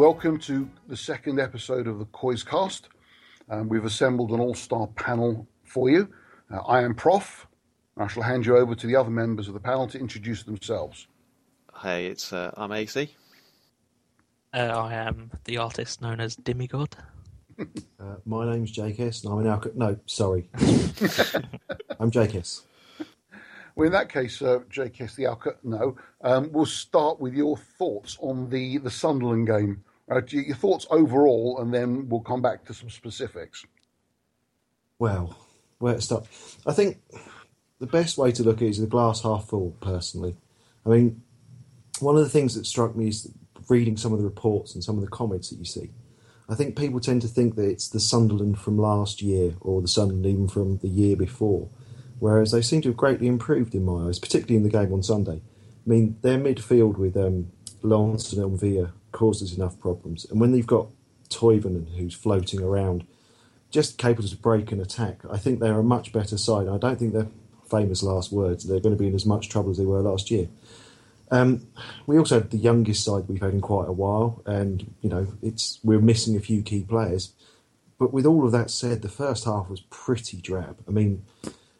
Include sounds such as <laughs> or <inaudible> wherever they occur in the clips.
Welcome to the second episode of the Coyscast. Um, we've assembled an all-star panel for you. Uh, I am Prof. I shall hand you over to the other members of the panel to introduce themselves. Hey, it's uh, I'm AC. Uh, I am the artist known as Demigod. <laughs> Uh, my name's JKS, and I'm an alcohol. No, sorry, <laughs> <laughs> I'm JKS. Well, in that case, uh, JKS the Alca, no. Um, we'll start with your thoughts on the, the Sunderland game. Uh, your thoughts overall, and then we'll come back to some specifics. Well, where to start? I think the best way to look at it is the glass half full, personally. I mean, one of the things that struck me is reading some of the reports and some of the comments that you see. I think people tend to think that it's the Sunderland from last year or the Sunderland even from the year before, whereas they seem to have greatly improved in my eyes, particularly in the game on Sunday. I mean, their midfield with um, Lens and M'Vila caused us enough problems, and when they've got Toivonen who's floating around, just capable to break and attack, I think they're a much better side. I don't think they're famous last words. They're going to be in as much trouble as they were last year. Um, we also had the youngest side we've had in quite a while, and you know it's we're missing a few key players. But with all of that said, the first half was pretty drab. I mean,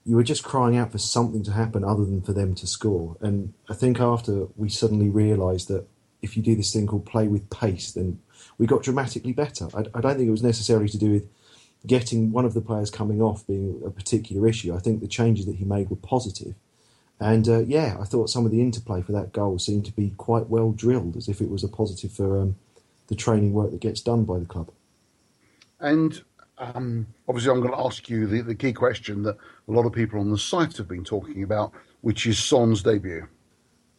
you were just crying out for something to happen other than for them to score. And I think after we suddenly realised that if you do this thing called play with pace, then we got dramatically better. I, I don't think it was necessarily to do with getting one of the players coming off being a particular issue. I think the changes that he made were positive. and uh, yeah, I thought some of the interplay for that goal seemed to be quite well drilled, as if it was a positive for um, the training work that gets done by the club. And um, obviously, I'm going to ask you the, the, key question that a lot of people on the site have been talking about, which is Son's debut.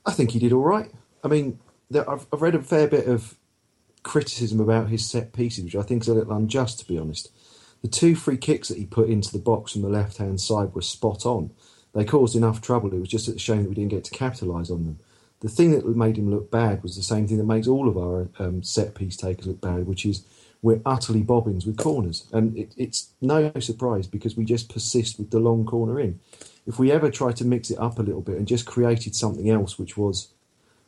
I think he did all right. I mean, there, I've, I've read a fair bit of criticism about his set pieces, which I think is a little unjust, to be honest. The two free kicks that he put into the box from the left hand side were spot on they caused enough trouble. It was just a shame that we didn't get to capitalise on them. The thing that made him look bad was the same thing that makes all of our um, set piece takers look bad, which is we're utterly bobbins with corners. And it, it's no surprise because we just persist with the long corner in. If we ever tried to mix it up a little bit and just created something else, which was,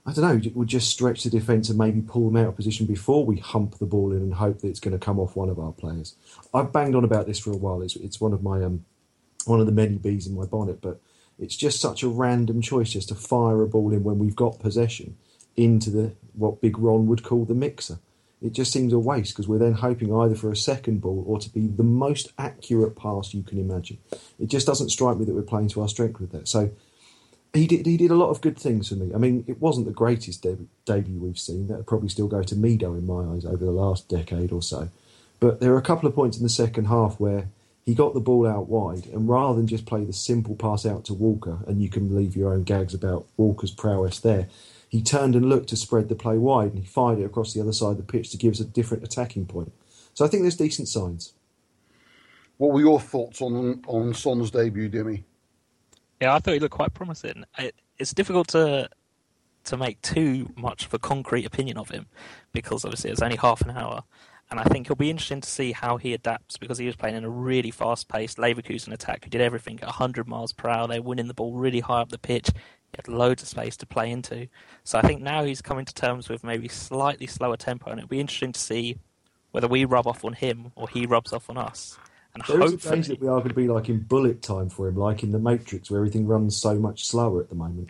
I don't know, would just stretch the defence and maybe pull them out of position before we hump the ball in and hope that it's going to come off one of our players. I've banged on about this for a while. It's, it's one of my um, one of the many bees in my bonnet, but it's just such a random choice just to fire a ball in when we've got possession into the what Big Ron would call the mixer. It just seems a waste because we're then hoping either for a second ball or to be the most accurate pass you can imagine. It just doesn't strike me that we're playing to our strength with that. So he did he did a lot of good things for me. I mean, it wasn't the greatest deb- debut we've seen. That would probably still go to Mido in my eyes over the last decade or so. But there are a couple of points in the second half where he got the ball out wide, and rather than just play the simple pass out to Walker, and you can leave your own gags about Walker's prowess there, he turned and looked to spread the play wide, and he fired it across the other side of the pitch to give us a different attacking point. So I think there's decent signs. What were your thoughts on on Son's debut, Demi? Yeah, I thought he looked quite promising. It, it's difficult to to make too much of a concrete opinion of him because obviously it's only half an hour and I think it'll be interesting to see how he adapts because he was playing in a really fast-paced Leverkusen attack who did everything at 100 miles per hour. They're winning the ball really high up the pitch. He had loads of space to play into. So I think now he's coming to terms with maybe slightly slower tempo, and it'll be interesting to see whether we rub off on him or he rubs off on us. And there hopefully, a that we are going to be like in bullet time for him, like in the Matrix, where everything runs so much slower at the moment.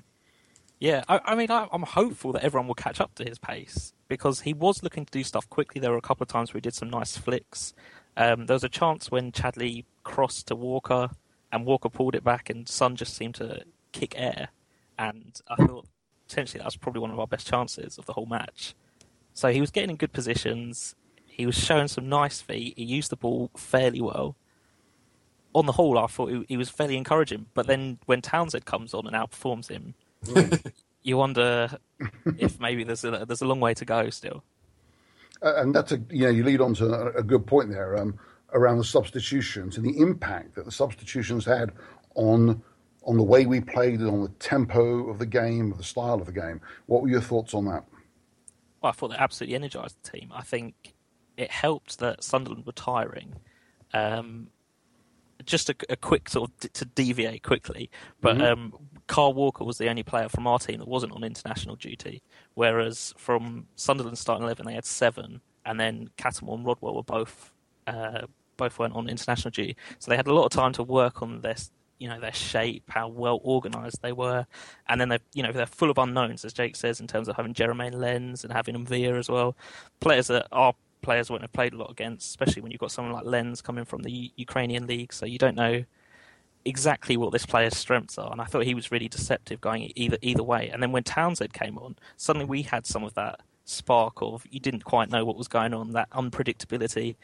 Yeah, I, I mean, I, am hopeful that everyone will catch up to his pace because he was looking to do stuff quickly. There were a couple of times where he did some nice flicks. Um, there was a chance when Chadli crossed to Walker and Walker pulled it back, and Son just seemed to kick air. And I thought potentially that was probably one of our best chances of the whole match. So he was getting in good positions. He was showing some nice feet. He used the ball fairly well. On the whole, I thought he, he was fairly encouraging. But then when Townsend comes on and outperforms him, <laughs> you wonder if maybe there's a, there's a long way to go still. Uh, and that's a you know you lead on to a, a good point there um, around the substitutions and the impact that the substitutions had on on the way we played and on the tempo of the game, the style of the game. What were your thoughts on that? Well, I thought they absolutely energised the team. I think it helped that Sunderland were tiring. Um, just a, a, quick sort of d- to deviate quickly, but mm-hmm. um, Carl Walker was the only player from our team that wasn't on international duty, whereas from Sunderland starting eleven they had seven, and then Cattermole and Rodwell were both uh, both went on international duty, so they had a lot of time to work on their you know their shape, how well organised they were, and then they you know they're full of unknowns, as Jake says, in terms of having Jeremain Lens and having M'Vila as well, players that are players wouldn't have played a lot against, especially when you've got someone like Lens coming from the Ukrainian league, so you don't know exactly what this player's strengths are. And I thought he was really deceptive going either either way. And then when Townsend came on, suddenly we had some of that spark of you didn't quite know what was going on, that unpredictability.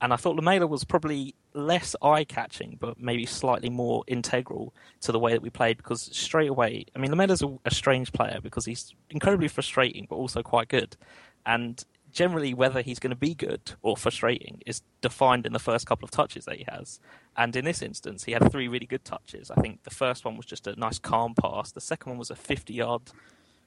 And I thought Lamela was probably less eye catching, but maybe slightly more integral to the way that we played because straight away, I mean, Lamela's a, a strange player because he's incredibly frustrating, but also quite good. And generally whether he's going to be good or frustrating is defined in the first couple of touches that he has. And in this instance, he had three really good touches. I think the first one was just a nice calm pass. The second one was a 50 yard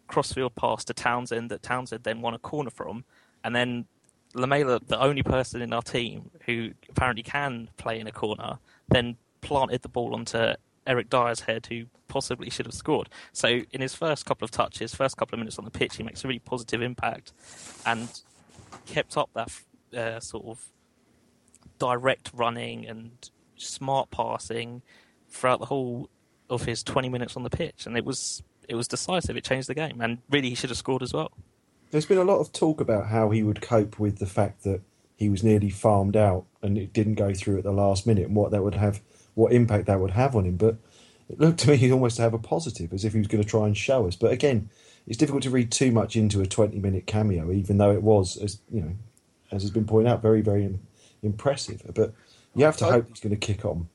crossfield pass to Townsend that Townsend then won a corner from. And then Lamela, the only person in our team who apparently can play in a corner, then planted the ball onto Eric Dier's head, who possibly should have scored. So in his first couple of touches, first couple of minutes on the pitch, he makes a really positive impact. And kept up that uh, sort of direct running and smart passing throughout the whole of his 20 minutes on the pitch, and it was it was decisive. It changed the game, and really he should have scored as well. There's been a lot of talk about how he would cope with the fact that he was nearly farmed out and it didn't go through at the last minute, and what that would have, what impact that would have on him. But it looked to me <laughs> almost to have a positive, as if he was going to try and show us. But again, it's difficult to read too much into a 20 minute cameo, even though it was, as you know, as has been pointed out, very, very impressive. But you have to I, hope he's going to kick on.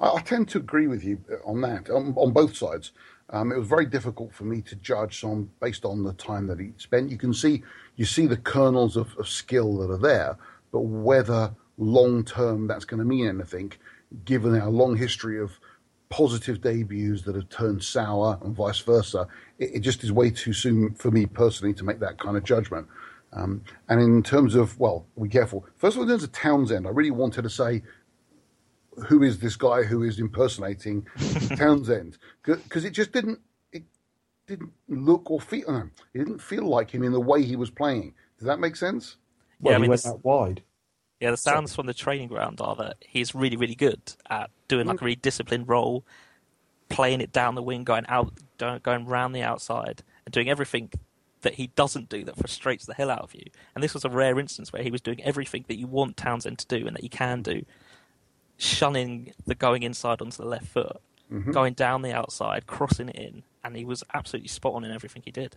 I, I, tend to agree with you on that, on, on both sides. Um, it was very difficult for me to judge on based on the time that he spent. You can see you see the kernels of, of skill that are there, but whether long term that's going to mean anything, given our long history of positive debuts that have turned sour and vice versa, it, it, just is way too soon for me personally to make that kind of judgment. Um, and in terms of, well, be careful. First of all, in terms of Townsend, I really wanted to say, who is this guy who is impersonating <laughs> Townsend? Because it just didn't, it didn't look or feel, no, it didn't feel like him in the way he was playing. Does that make sense? Well, yeah, I mean, he went out wide. Yeah, the sounds so. from the training ground are that he's really, really good at doing like a really disciplined role, playing it down the wing, going out, going round the outside, and doing everything that he doesn't do that frustrates the hell out of you. And this was a rare instance where he was doing everything that you want Townsend to do and that he can do, shunning the going inside onto the left foot, mm-hmm. going down the outside, crossing it in, and he was absolutely spot on in everything he did.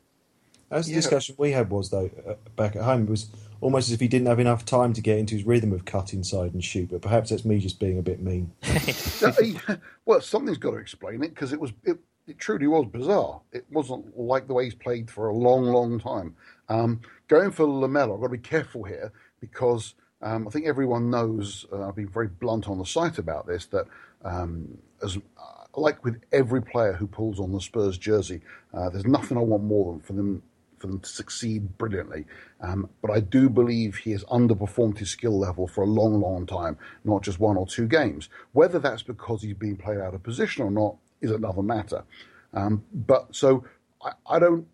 As the yeah. discussion we had was though uh, back at home it was almost as if he didn't have enough time to get into his rhythm of cut inside and shoot. But perhaps that's me just being a bit mean. <laughs> well, something's got to explain it because it was it, it, truly was bizarre. It wasn't like the way he's played for a long, long time. Um, going for Lamela, I've got to be careful here because um, I think everyone knows. Uh, I've been very blunt on the site about this that um, as uh, like with every player who pulls on the Spurs jersey, uh, there's nothing I want more than for them for them to succeed brilliantly. Um, but I do believe he has underperformed his skill level for a long, long time, not just one or two games. Whether that's because he's being played out of position or not is another matter. Um, but so I, I don't.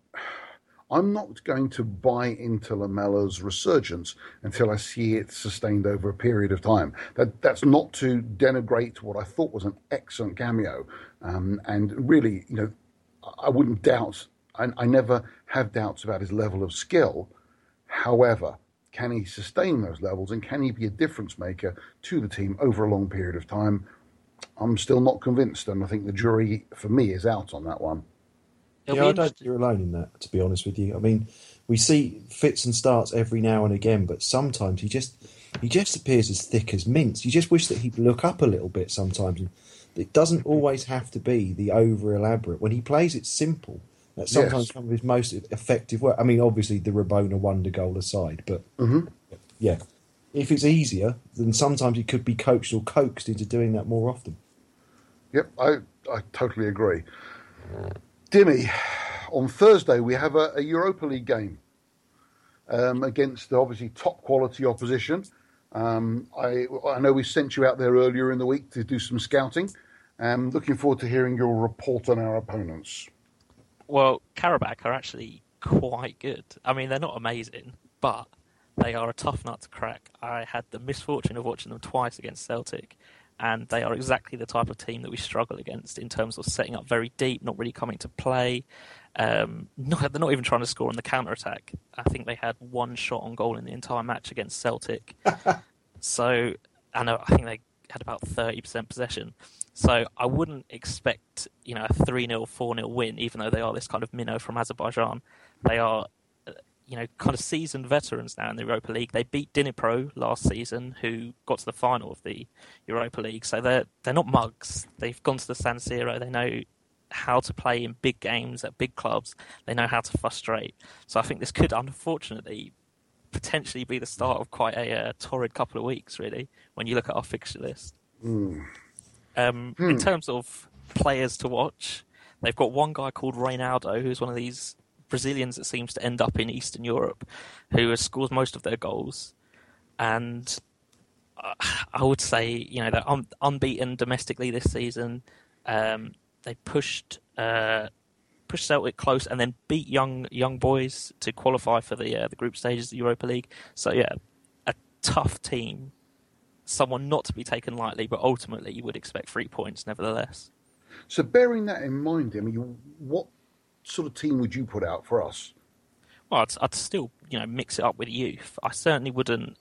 I'm not going to buy into Lamela's resurgence until I see it sustained over a period of time. That that's not to denigrate what I thought was an excellent cameo, um, and really, you know, I wouldn't doubt I, I never have doubts about his level of skill. However, can he sustain those levels and can he be a difference maker to the team over a long period of time? I'm still not convinced, and I think the jury for me is out on that one. It'll yeah, I don't think you're alone in that, to be honest with you. I mean, we see fits and starts every now and again, but sometimes he just he just appears as thick as mince. You just wish that he'd look up a little bit sometimes. And it doesn't always have to be the over elaborate. When he plays it simple, that's sometimes yes. some of his most effective work. I mean, obviously the Rabona wonder goal aside, but mm-hmm. yeah, if it's easier, then sometimes he could be coached or coaxed into doing that more often. Yep, I I totally agree. Dimmy, on Thursday we have a, a Europa League game um, against the obviously top quality opposition. Um, I I know we sent you out there earlier in the week to do some scouting and looking forward to hearing your report on our opponents. Well, Karabakh are actually quite good. I mean, they're not amazing, but they are a tough nut to crack. I had the misfortune of watching them twice against Celtic, and they are exactly the type of team that we struggle against in terms of setting up very deep, not really coming to play. Um, not, they're not even trying to score on the counter attack. I think they had one shot on goal in the entire match against Celtic. <laughs> so, and I think they had about 30% possession. So I wouldn't expect, you know, a 3 0, 4 0 win, even though they are this kind of minnow from Azerbaijan. They are, uh, you know, kind of seasoned veterans now in the Europa League. They beat Dnipro last season, who got to the final of the Europa League. So they're they're not mugs. They've gone to the San Siro. They know how to play in big games at big clubs. They know how to frustrate. So I think this could, unfortunately, potentially be the start of quite a uh, torrid couple of weeks, really, when you look at our fixture list. Mm. Um, In terms of players to watch, they've got one guy called Reynaldo, who's one of these Brazilians that seems to end up in Eastern Europe, who has scored most of their goals. And uh, I would say, you know, they're un- unbeaten domestically this season. Um, they pushed uh, pushed Celtic close and then beat young young boys to qualify for the uh, the group stages of the Europa League. So yeah, a tough team, someone not to be taken lightly, but ultimately you would expect three points nevertheless. So, bearing that in mind, I mean, what sort of team would you put out for us? Well, I'd, I'd still you know mix it up with youth. I certainly wouldn't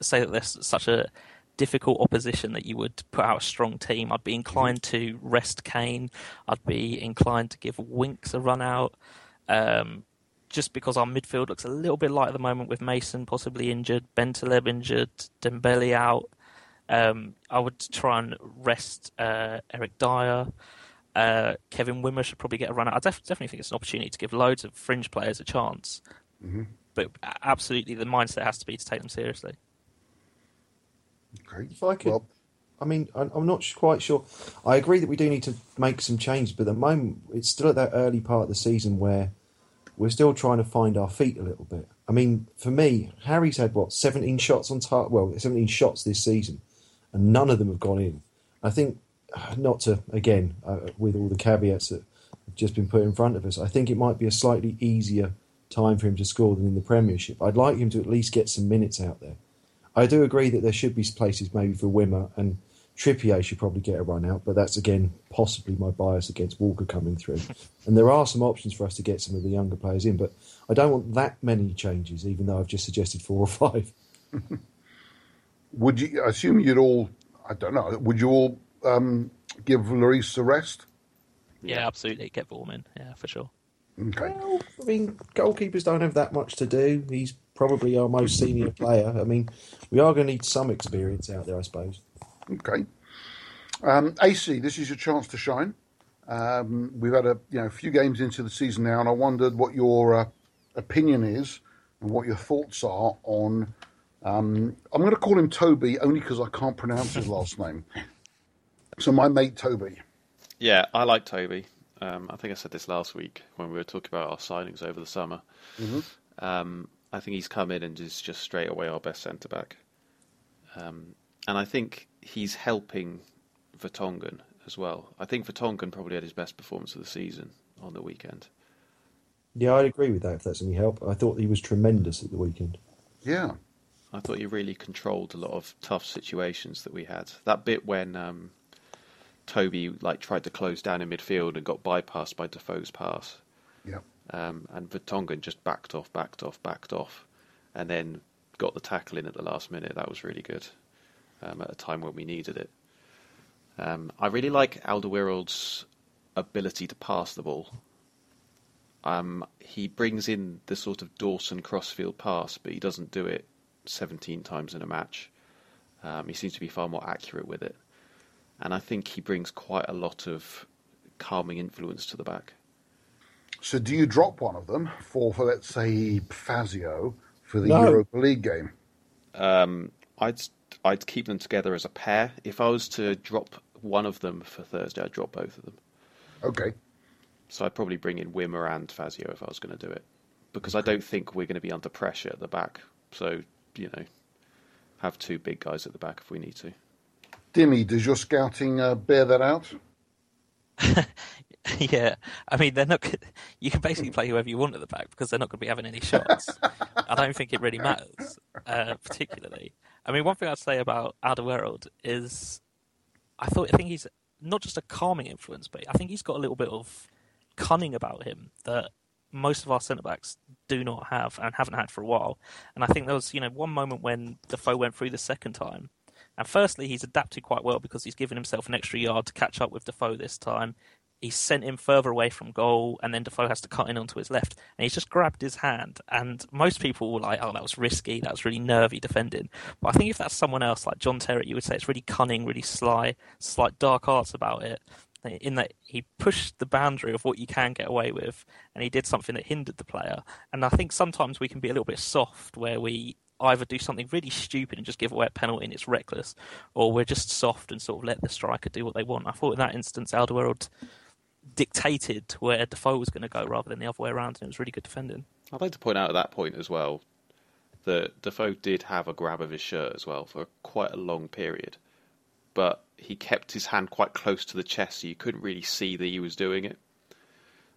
say that there's such a difficult opposition that you would put out a strong team. I'd be inclined to rest Kane. I'd be inclined to give Winks a run out. Um, just because our midfield looks a little bit light at the moment with Mason possibly injured, Bentaleb injured, Dembele out. Um, I would try and rest uh, Eric Dier. Uh, Kevin Wimmer should probably get a run out. I def- definitely think it's an opportunity to give loads of fringe players a chance. Mm-hmm. But absolutely, the mindset has to be to take them seriously. Okay. If I could, Well, I mean, I- I'm not quite sure. I agree that we do need to make some changes, but at the moment, it's still at that early part of the season where we're still trying to find our feet a little bit. I mean, for me, Harry's had what 17 shots on target. Well, 17 shots this season, and none of them have gone in. I think, uh, not to again, uh, with all the caveats that have just been put in front of us, I think it might be a slightly easier time for him to score than in the Premiership. I'd like him to at least get some minutes out there. I do agree that there should be places maybe for Wimmer and Trippier should probably get a run out, but that's again possibly my bias against Walker coming through. And there are some options for us to get some of the younger players in, but I don't want that many changes, even though I've just suggested four or five. <laughs> would you I assume you'd all? I don't know. Would you all um, give Lloris a rest? Yeah, absolutely. Get Vorm in. Yeah, for sure. Okay. Well, I mean, goalkeepers don't have that much to do. He's probably our most senior player. I mean, we are going to need some experience out there, I suppose. Okay. Um, AC, this is your chance to shine. Um, we've had a you know a few games into the season now, and I wondered what your uh, opinion is and what your thoughts are on. Um, I'm going to call him Toby only because I can't pronounce his last name. So my mate Toby. Yeah, I like Toby. Um, I think I said this last week when we were talking about our signings over the summer. Um, I think he's come in and is just straight away our best centre back. Um, and I think he's helping Vertonghen as well. I think Vertonghen probably had his best performance of the season on the weekend. Yeah, I'd agree with that if that's any help. I thought he was tremendous at the weekend. Yeah. I thought he really controlled a lot of tough situations that we had. That bit when um, Toby like tried to close down in midfield and got bypassed by Defoe's pass, Yeah. um, and Vertonghen just backed off, backed off, backed off, and then got the tackle in at the last minute. That was really good um, at a time when we needed it. Um, I really like Alderweireld's ability to pass the ball. Um, he brings in the sort of Dawson crossfield pass, but he doesn't do it 17 times in a match. Um, he seems to be far more accurate with it. And I think he brings quite a lot of calming influence to the back. So do you drop one of them for, for let's say Fazio for the No. Europa League game? Um, I'd I'd keep them together as a pair. If I was to drop one of them for Thursday, I'd drop both of them. Okay. So I'd probably bring in Wimmer and Fazio if I was going to do it, because I don't think we're going to be under pressure at the back. So you know, have two big guys at the back if we need to. Dimmy, does your scouting uh, bear that out? <laughs> yeah, I mean they're not. You can basically play whoever you want at the back because they're not going to be having any shots. I don't think it really matters, uh, particularly. I mean, one thing I'd say about Alderweireld is, I thought I think he's not just a calming influence, but I think he's got a little bit of cunning about him that most of our centre backs do not have and haven't had for a while. And I think there was, you know, one moment when Defoe went through the second time. And firstly, he's adapted quite well because he's given himself an extra yard to catch up with Defoe this time. He's sent him further away from goal, and then Defoe has to cut in onto his left. And he's just grabbed his hand. And most people were like, oh, that was risky. That was really nervy defending. But I think if that's someone else, like John Terry, you would say it's really cunning, really sly, slight dark arts about it in that he pushed the boundary of what you can get away with and he did something that hindered the player. And I think sometimes we can be a little bit soft where we either do something really stupid and just give away a penalty and it's reckless, or we're just soft and sort of let the striker do what they want. I thought in that instance, Alderweireld dictated where Defoe was going to go rather than the other way around, and it was really good defending. I'd like to point out at that point as well that Defoe did have a grab of his shirt as well for quite a long period, but he kept his hand quite close to the chest, so you couldn't really see that he was doing it.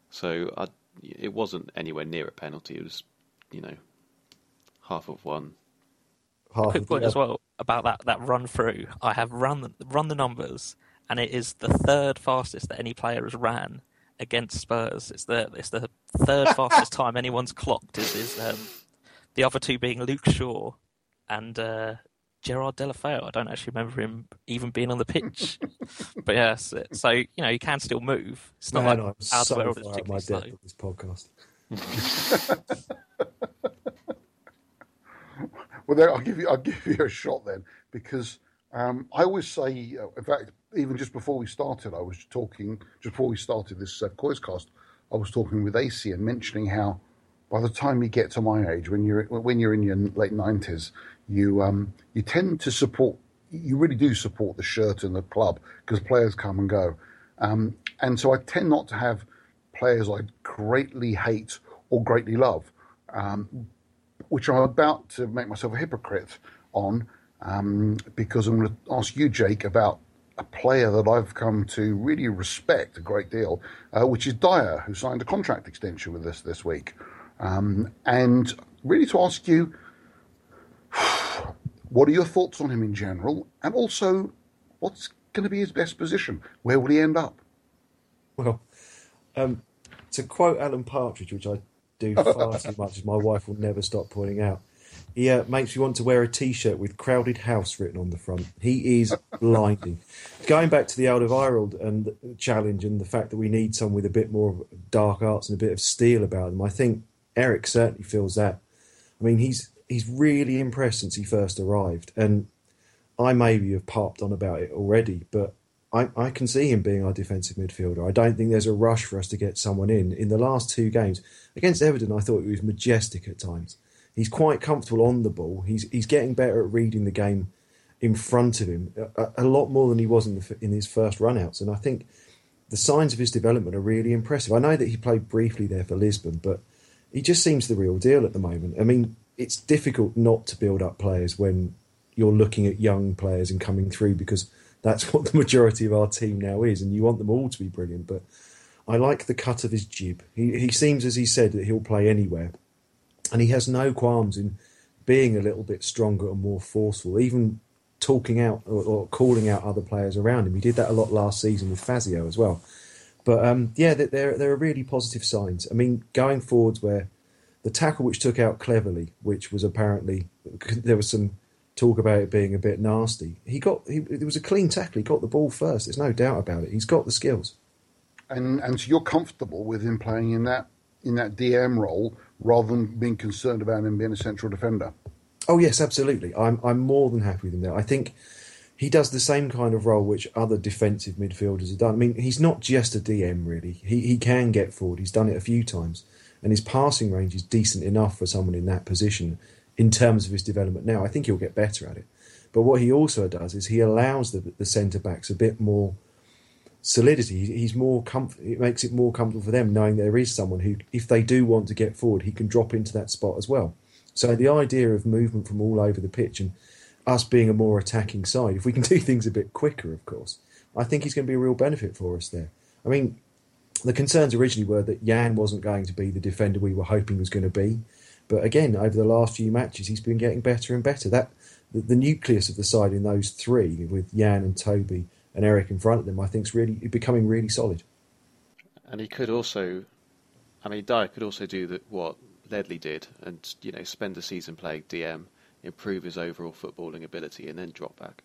So I, it wasn't anywhere near a penalty. It was, you know, half of one. Half Quick of point the- as well about that, that run through. I have run the, run the numbers, and it is the third fastest that any player has ran against Spurs. It's the it's the third <laughs> fastest time anyone's clocked. Is, is um, the other two being Luke Shaw and uh, Gerard Deulofeu. I don't actually remember him even being on the pitch, <laughs> but yes. so you know he can still move. It's not Man, like I'm so far out my particularly depth with this podcast. <laughs> Well, there, I'll give you. I'll give you a shot then, because um, I always say. uh, In fact, even just before we started, I was talking. Just before we started this uh, Coyscast, I was talking with AC and mentioning how, by the time you get to my age, when you're when you're in your late nineties, you um, you tend to support. You really do support the shirt and the club because players come and go, um, and so I tend not to have players I greatly hate or greatly love. Um, which I'm about to make myself a hypocrite on, um, because I'm going to ask you, Jake, about a player that I've come to really respect a great deal, uh, which is Dier, who signed a contract extension with us this week, um, and really to ask you, what are your thoughts on him in general, and also what's going to be his best position? Where will he end up? Well, um, to quote Alan Partridge, which I do far too <laughs> much, as my wife will never stop pointing out, he uh, makes me want to wear a T-shirt with "Crowded House" written on the front. He is blinding. <laughs> Going back to the Alderweireld and the challenge and the fact that we need someone with a bit more dark arts and a bit of steel about them, I think Eric certainly feels that. I mean, he's he's really impressed since he first arrived, and I maybe have popped on about it already, but I, I can see him being our defensive midfielder. I don't think there's a rush for us to get someone in. In the last two games against Everton, I thought he was majestic at times. He's quite comfortable on the ball. He's he's getting better at reading the game in front of him a, a lot more than he was in, the, in his first runouts. And I think the signs of his development are really impressive. I know that he played briefly there for Lisbon, but he just seems the real deal at the moment. I mean, it's difficult not to build up players when you're looking at young players and coming through because that's <laughs> what the majority of our team now is, and you want them all to be brilliant. But I like the cut of his jib. He, he seems, as he said, that he'll play anywhere, and he has no qualms in being a little bit stronger and more forceful, even talking out or, or calling out other players around him. He did that a lot last season with Fazio as well. But um, yeah, there there there are really positive signs. I mean, going forwards, where the tackle which took out cleverly, which was apparently <laughs> there was some talk about it being a bit nasty. He got he, it was a clean tackle. He got the ball first. There's no doubt about it. He's got the skills. and and so you're comfortable with him playing in that in that DM role rather than being concerned about him being a central defender. Oh yes, absolutely. I'm I'm more than happy with him there. I think he does the same kind of role which other defensive midfielders have done. I mean, he's not just a DM really. He he can get forward. He's done it a few times, and his passing range is decent enough for someone in that position in terms of his development. Now, I think he'll get better at it. But what he also does is he allows the the centre backs a bit more solidity. He's more comfortable. It makes it more comfortable for them knowing there is someone who, if they do want to get forward, he can drop into that spot as well. So the idea of movement from all over the pitch and us being a more attacking side, if we can <laughs> do things a bit quicker, of course, I think he's going to be a real benefit for us there. I mean, the concerns originally were that Jan wasn't going to be the defender we were hoping was going to be. But again, over the last few matches, he's been getting better and better. That the, the nucleus of the side in those three, with Jan and Toby and Eric in front of them, I think is really becoming really solid. And he could also, I mean, Dier could also do that what Ledley did, and you know, spend the season playing DM, improve his overall footballing ability, and then drop back.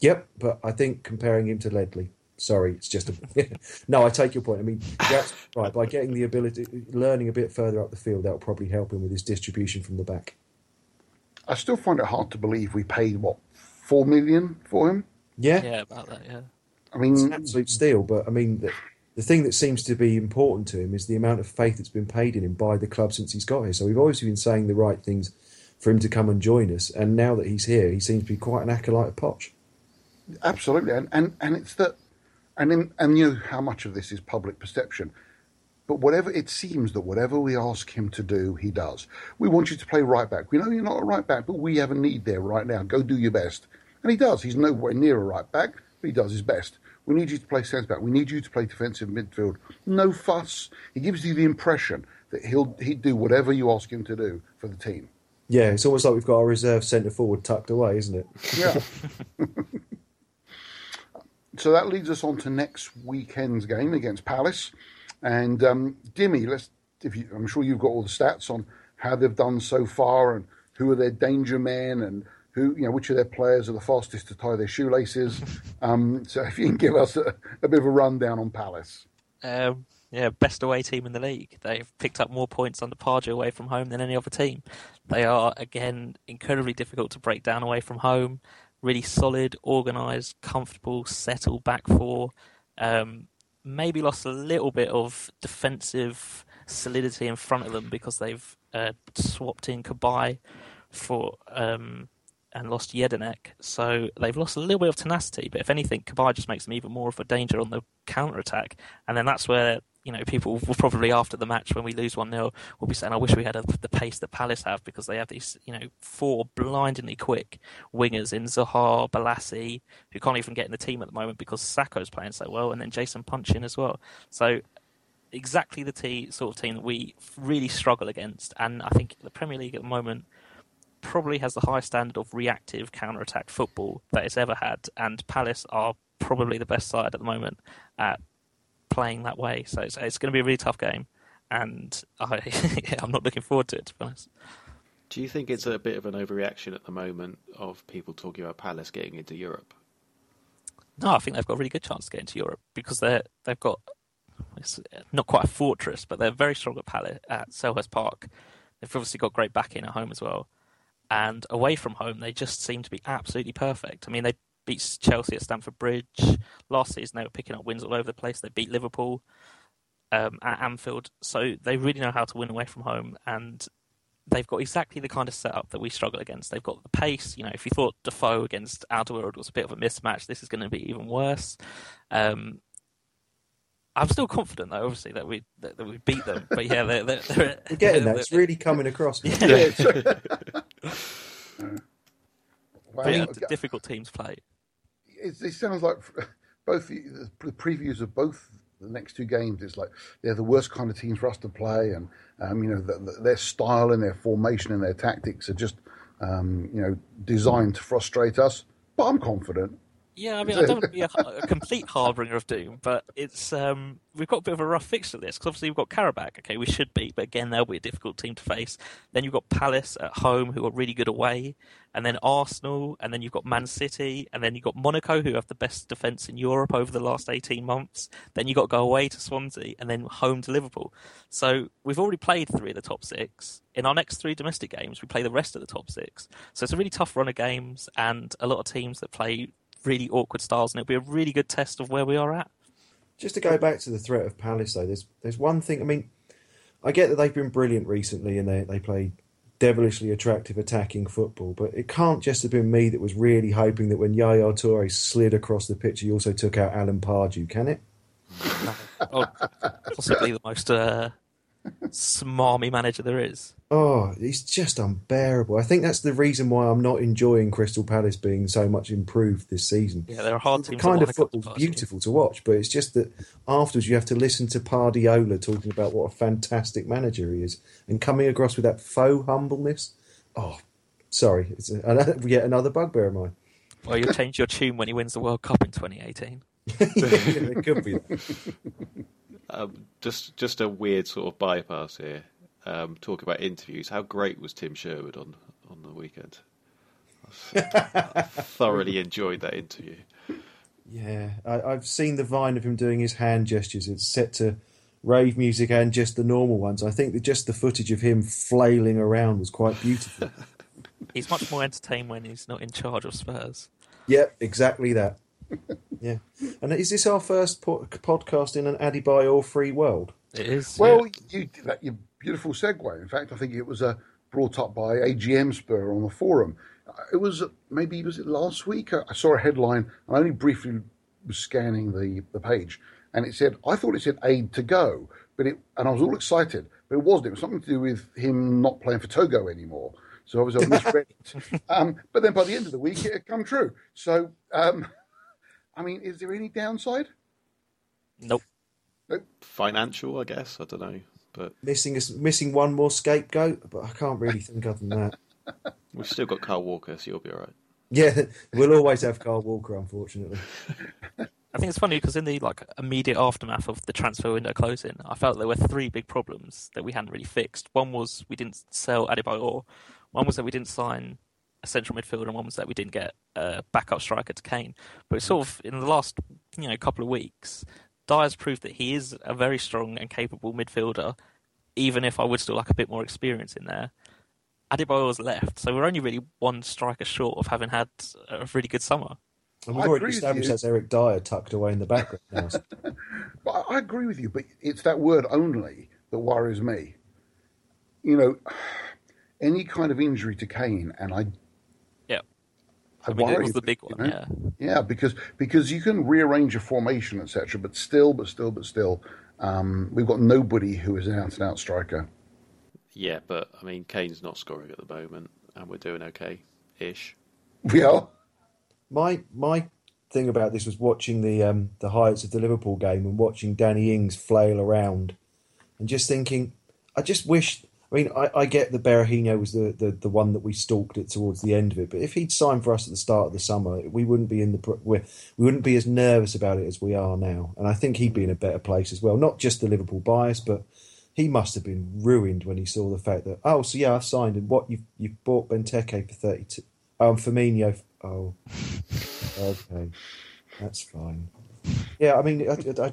Yep, but I think comparing him to Ledley, sorry, it's just a. <laughs> no, I take your point. I mean, that's right. By getting the ability, learning a bit further up the field, that will probably help him with his distribution from the back. I still find it hard to believe we paid what four million for him. Yeah, yeah, about that. Yeah, I mean, it's an absolute steal. But I mean, the, the thing that seems to be important to him is the amount of faith that's been paid in him by the club since he's got here. So we've always been saying the right things for him to come and join us, and now that he's here, he seems to be quite an acolyte of Poch. Absolutely, and and, and it's that, and in, and you know how much of this is public perception. But whatever it seems that whatever we ask him to do, he does. We want you to play right back. We know you're not a right back, but we have a need there right now. Go do your best, and he does. He's nowhere near a right back, but he does his best. We need you to play centre back. We need you to play defensive midfield. No fuss. He gives you the impression that he'll he'd do whatever you ask him to do for the team. Yeah, it's almost like we've got our reserve centre forward tucked away, isn't it? Yeah. <laughs> so that leads us on to next weekend's game against Palace. And um, Dimmy, let's. If you, I'm sure you've got all the stats on how they've done so far and who are their danger men and who you know which of their players are the fastest to tie their shoelaces. Um, so if you can give us a, a bit of a rundown on Palace. Um, yeah, best away team in the league. They've picked up more points under Pardew away from home than any other team. They are again incredibly difficult to break down away from home. Really solid, organised, comfortable, settled back four. Um, maybe lost a little bit of defensive solidity in front of them because they've uh, swapped in Cabaye for um, and lost Jedinak. So they've lost a little bit of tenacity, but if anything, Cabaye just makes them even more of a danger on the counter attack. And then that's where you know, people will probably after the match when we lose 1 0 will be saying, I wish we had a, the pace that Palace have because they have these, you know, four blindingly quick wingers in Zaha, Bolasie, who can't even get in the team at the moment because Sako's playing so well, and then Jason Puncheon as well. So exactly the t- sort of team that we really struggle against. And I think the Premier League at the moment probably has the highest standard of reactive counter attack football that it's ever had. And Palace are probably the best side at the moment at playing that way. So it's, it's going to be a really tough game, and I, <laughs> yeah, I'm not looking forward to it. To be honest. Do you think it's a bit of an overreaction at the moment of people talking about Palace getting into Europe? No, I think they've got a really good chance to get into Europe because they're they've got it's not quite a fortress, but they're very strong at Palace at Selhurst Park. They've obviously got great backing at home as well, and away from home they just seem to be absolutely perfect. I mean, they beats Chelsea at Stamford Bridge. Last season they were picking up wins all over the place. They beat Liverpool um, at Anfield, so they really know how to win away from home, and they've got exactly the kind of setup that we struggle against. They've got the pace. You know, if you thought Defoe against Alderweireld was a bit of a mismatch, this is going to be even worse. Um, I'm still confident, though, obviously, that we that, that we beat them. But yeah, they're, they're, they're, <laughs> We're getting that. It's really coming across. Yeah. <laughs> Wow. Really difficult teams play. It, it sounds like both the, the previews of both the next two games. It's like they're the worst kind of teams for us to play, and um, you know the, the, their style and their formation and their tactics are just um, you know designed to frustrate us. But I'm confident. Yeah, I mean, I don't want to be a, a complete harbinger of doom, but it's um, we've got a bit of a rough fixture this because obviously we've got Karabakh. Okay, we should beat, but again, they'll be a difficult team to face. Then you've got Palace at home, who are really good away, and then Arsenal, and then you've got Man City, and then you've got Monaco, who have the best defence in Europe over the last eighteen months. Then you've got to go away to Swansea, and then home to Liverpool. So we've already played three of the top six. In our next three domestic games, we play the rest of the top six. So it's a really tough run of games, and a lot of teams that play really awkward styles, and it'll be a really good test of where we are at. Just to go back to the threat of Palace, though, there's there's one thing. I mean, I get that they've been brilliant recently, and they they play devilishly attractive attacking football, but it can't just have been me that was really hoping that when Yaya Toure slid across the pitch, he also took out Alan Pardew, can it? <laughs> oh, possibly the most uh, smarmy manager there is. Oh, he's just unbearable. I think that's the reason why I'm not enjoying Crystal Palace being so much improved this season. Yeah, they're a hard The team. kind of like up to football's beautiful to watch, but it's just that afterwards you have to listen to Pardiola talking about what a fantastic manager he is, and coming across with that faux humbleness. Oh, sorry, it's a, <laughs> yet another bugbear of mine. Well, you'll change your tune when he wins the World Cup in 2018. <laughs> it could be. That. Um, just just a weird sort of bypass here. Um, talk about interviews. How great was Tim Sherwood on on the weekend? I <laughs> thoroughly enjoyed that interview. Yeah, I, I've seen the vine of him doing his hand gestures. It's set to rave music and just the normal ones. I think that just the footage of him flailing around was quite beautiful. <laughs> He's much more entertained when he's not in charge of Spurs. yep, exactly that. Yeah, and is this our first po- podcast in an Adebayor free world? It is. Well, you did that your beautiful segue. In fact, I think it was uh, brought up by AGM Spur on the forum. Uh, It was uh, maybe was it last week? I saw a headline. I only briefly was scanning the, the page, and it said I thought it said Ade to go, but it and I was all excited, but it wasn't. It was something to do with him not playing for Togo anymore. So obviously I misread <laughs> it. Um, but then by the end of the week, it had come true. So um, I mean, is there any downside? Nope. Financial, I guess. I don't know, but Missing us, missing one more scapegoat, but I can't really think other than that. <laughs> we've still got Carl Walker, so you'll be all right. Yeah, <laughs> we'll always have Carl Walker, unfortunately. <laughs> I think it's funny because in the like immediate aftermath of the transfer window closing, I felt there were three big problems that we hadn't really fixed. One was we didn't sell Adebayor. One was that we didn't sign a central midfielder, and one was that we didn't get a backup striker to Kane. But sort of in the last you know couple of weeks, Dier's proved that he is a very strong and capable midfielder. Even if I would still like a bit more experience in there, Adebayor's left, so we're only really one striker short of having had a really good summer. And we've I already agree with established you. that's Eric Dier tucked away in the background now. <laughs> But I, I agree with you, but it's that word only that worries me. You know, <sighs> any kind of injury to Kane, and I, Yeah. I, I mean, it was the big you one, know? yeah. yeah, because because you can rearrange your formation, etc. But still, but still, but still, um, we've got nobody who is an out and out striker. Yeah, but I mean, Kane's not scoring at the moment, and we're doing okay ish. We are. My my thing about this was watching the um, the highlights of the Liverpool game and watching Danny Ings flail around, and just thinking, I just wish. I mean, I, I get that Berahino was the, the, the one that we stalked it towards the end of it, but if he'd signed for us at the start of the summer, we wouldn't be in the we wouldn't be as nervous about it as we are now, and I think he'd be in a better place as well. Not just the Liverpool bias, but he must have been ruined when he saw the fact that oh, so yeah, I've signed and what you've you've bought Benteke for thirty two. Oh, and Firmino. Oh, okay, that's fine. Yeah, I mean, I, I,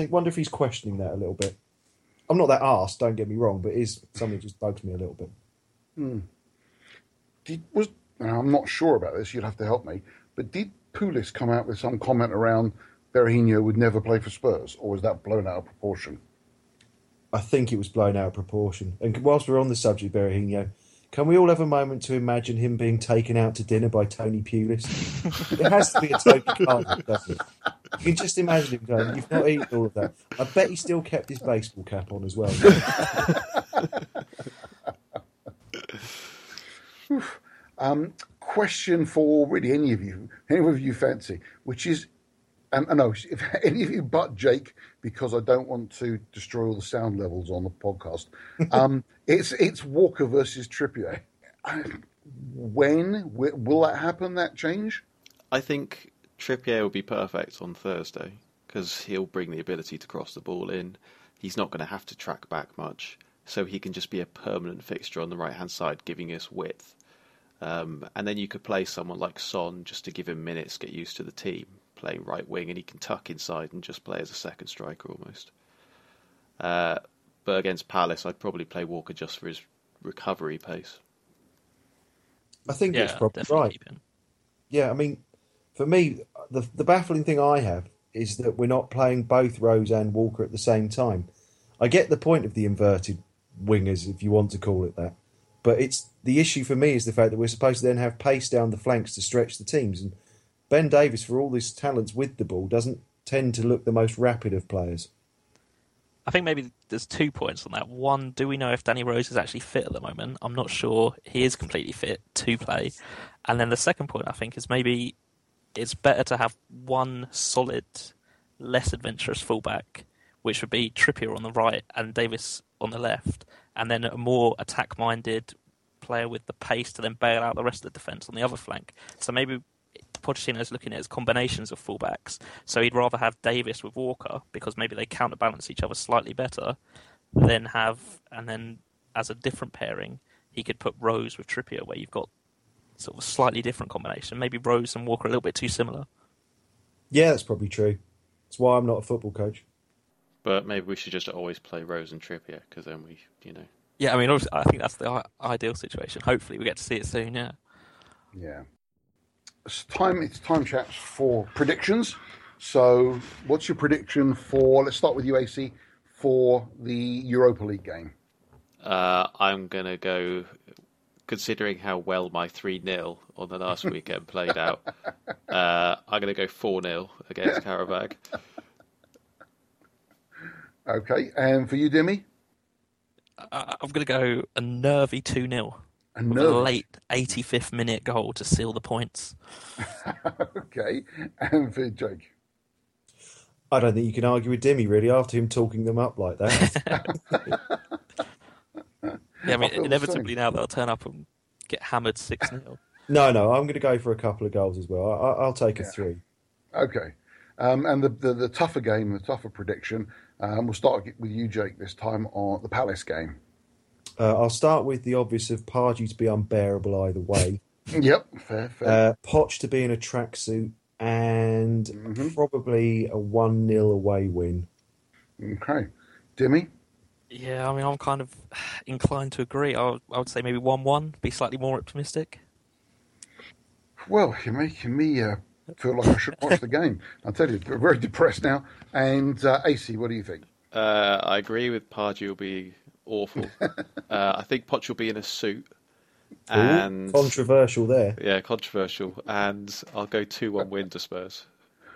I wonder if he's questioning that a little bit. I'm not that arsed, don't get me wrong, but it is something that just bugs me a little bit. Hmm. Did, was now, I'm not sure about this. You'd have to help me. But did Pulis come out with some comment around Berahino would never play for Spurs, or was that blown out of proportion? I think it was blown out of proportion. And whilst we're on the subject, Berahino, can we all have a moment to imagine him being taken out to dinner by Tony Pulis? it has to be a Toby <laughs> Carvery, doesn't it? You can just imagine him going, You've not eaten all of that. I bet he still kept his baseball cap on as well. <laughs> Um, question for really any of you, any of you fancy, which is, and I know if <laughs> any of you but Jake, because I don't want to destroy all the sound levels on the podcast. Um, it's it's Walker versus Trippier. When will that happen? That change? I think Trippier will be perfect on Thursday because he'll bring the ability to cross the ball in. He's not going to have to track back much, so he can just be a permanent fixture on the right hand side, giving us width. Um, and then you could play someone like Son just to give him minutes, get used to the team, playing right wing, and he can tuck inside and just play as a second striker almost. Uh, but against Palace, I'd probably play Walker just for his recovery pace. I think Yeah, it's probably right. keep. Yeah, I mean, for me, the the baffling thing I have is that we're not playing both Rose and Walker at the same time. I get the point of the inverted wingers, if you want to call it that, but it's the issue for me is the fact that we're supposed to then have pace down the flanks to stretch the teams, and Ben Davies, for all his talents with the ball, doesn't tend to look the most rapid of players. I think maybe there's two points on that. One, do we know if Danny Rose is actually fit at the moment? I'm not sure he is completely fit to play. And then the second point I think is maybe it's better to have one solid, less adventurous fullback, which would be Trippier on the right and Davies on the left, and then a more attack-minded player with the pace to then bail out the rest of the defence on the other flank. So maybe Pochettino's looking at his combinations of fullbacks. So he'd rather have Davies with Walker because maybe they counterbalance each other slightly better. Than have and then as a different pairing, he could put Rose with Trippier, where you've got sort of a slightly different combination. Maybe Rose and Walker are a little bit too similar. Yeah, that's probably true. That's why I'm not a football coach. But maybe we should just always play Rose and Trippier because then we, you know. Yeah, I mean, I think that's the ideal situation. Hopefully, we get to see it soon. Yeah. Yeah. It's time. It's time, chaps, for predictions. So, what's your prediction for? Let's start with UAC for the Europa League game. Uh, I'm gonna go. Considering how well my three 0 on the last weekend played out, <laughs> uh, I'm gonna go four 0 against Qarabag. Okay, and for you, Dimi? Uh, I'm going to go a nervy 2 0. A a late 85th minute goal to seal the points. <laughs> okay, and for Jake? I don't think you can argue with Dimi really after him talking them up like that. <laughs> <laughs> Yeah, I mean, I inevitably same. now they'll turn up and get hammered 6 0. no, no, I'm going to go for a couple of goals as well. I, I- I'll take a Yeah. three. Okay. Um, and the, the, the tougher game, the tougher prediction, um, we'll start with you, Jake, this time on the Palace game. Uh, I'll start with the obvious of Pardew to be unbearable either way. <laughs> Yep, fair, fair. Uh, Poch to be in a tracksuit and Mhm. probably a 1 0 away win. okay. Dimi? Yeah, I mean, I'm kind of <sighs> inclined to agree. I would, I would say maybe 1 1, be slightly more optimistic. Well, you're making me uh, feel like I should watch the game. <laughs> I'll tell you, I'm very depressed now. And uh, Acey, what do you think? Uh, I agree with Pardew will be awful. <laughs> uh, I think Poch will be in a suit. Ooh, And controversial there. yeah, controversial. And I'll go two one win to Spurs.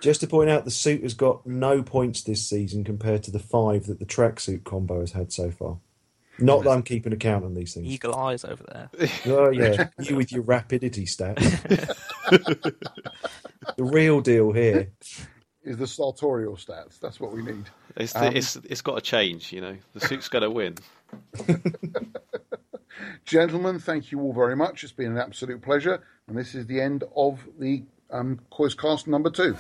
Just to point out, the suit has got no points this season compared to the five that the tracksuit combo has had so far. Not that I'm keeping account on these things. Eagle eyes over there. <laughs> Oh yeah, you with your rapidity stats. <laughs> the real deal here. Is the sartorial stats. That's what we need. It's Um, it's it's got to change. You know, the suit's got to win. <laughs> Gentlemen, thank you all very much. It's been an absolute pleasure. And this is the end of the um, Coyscast number two.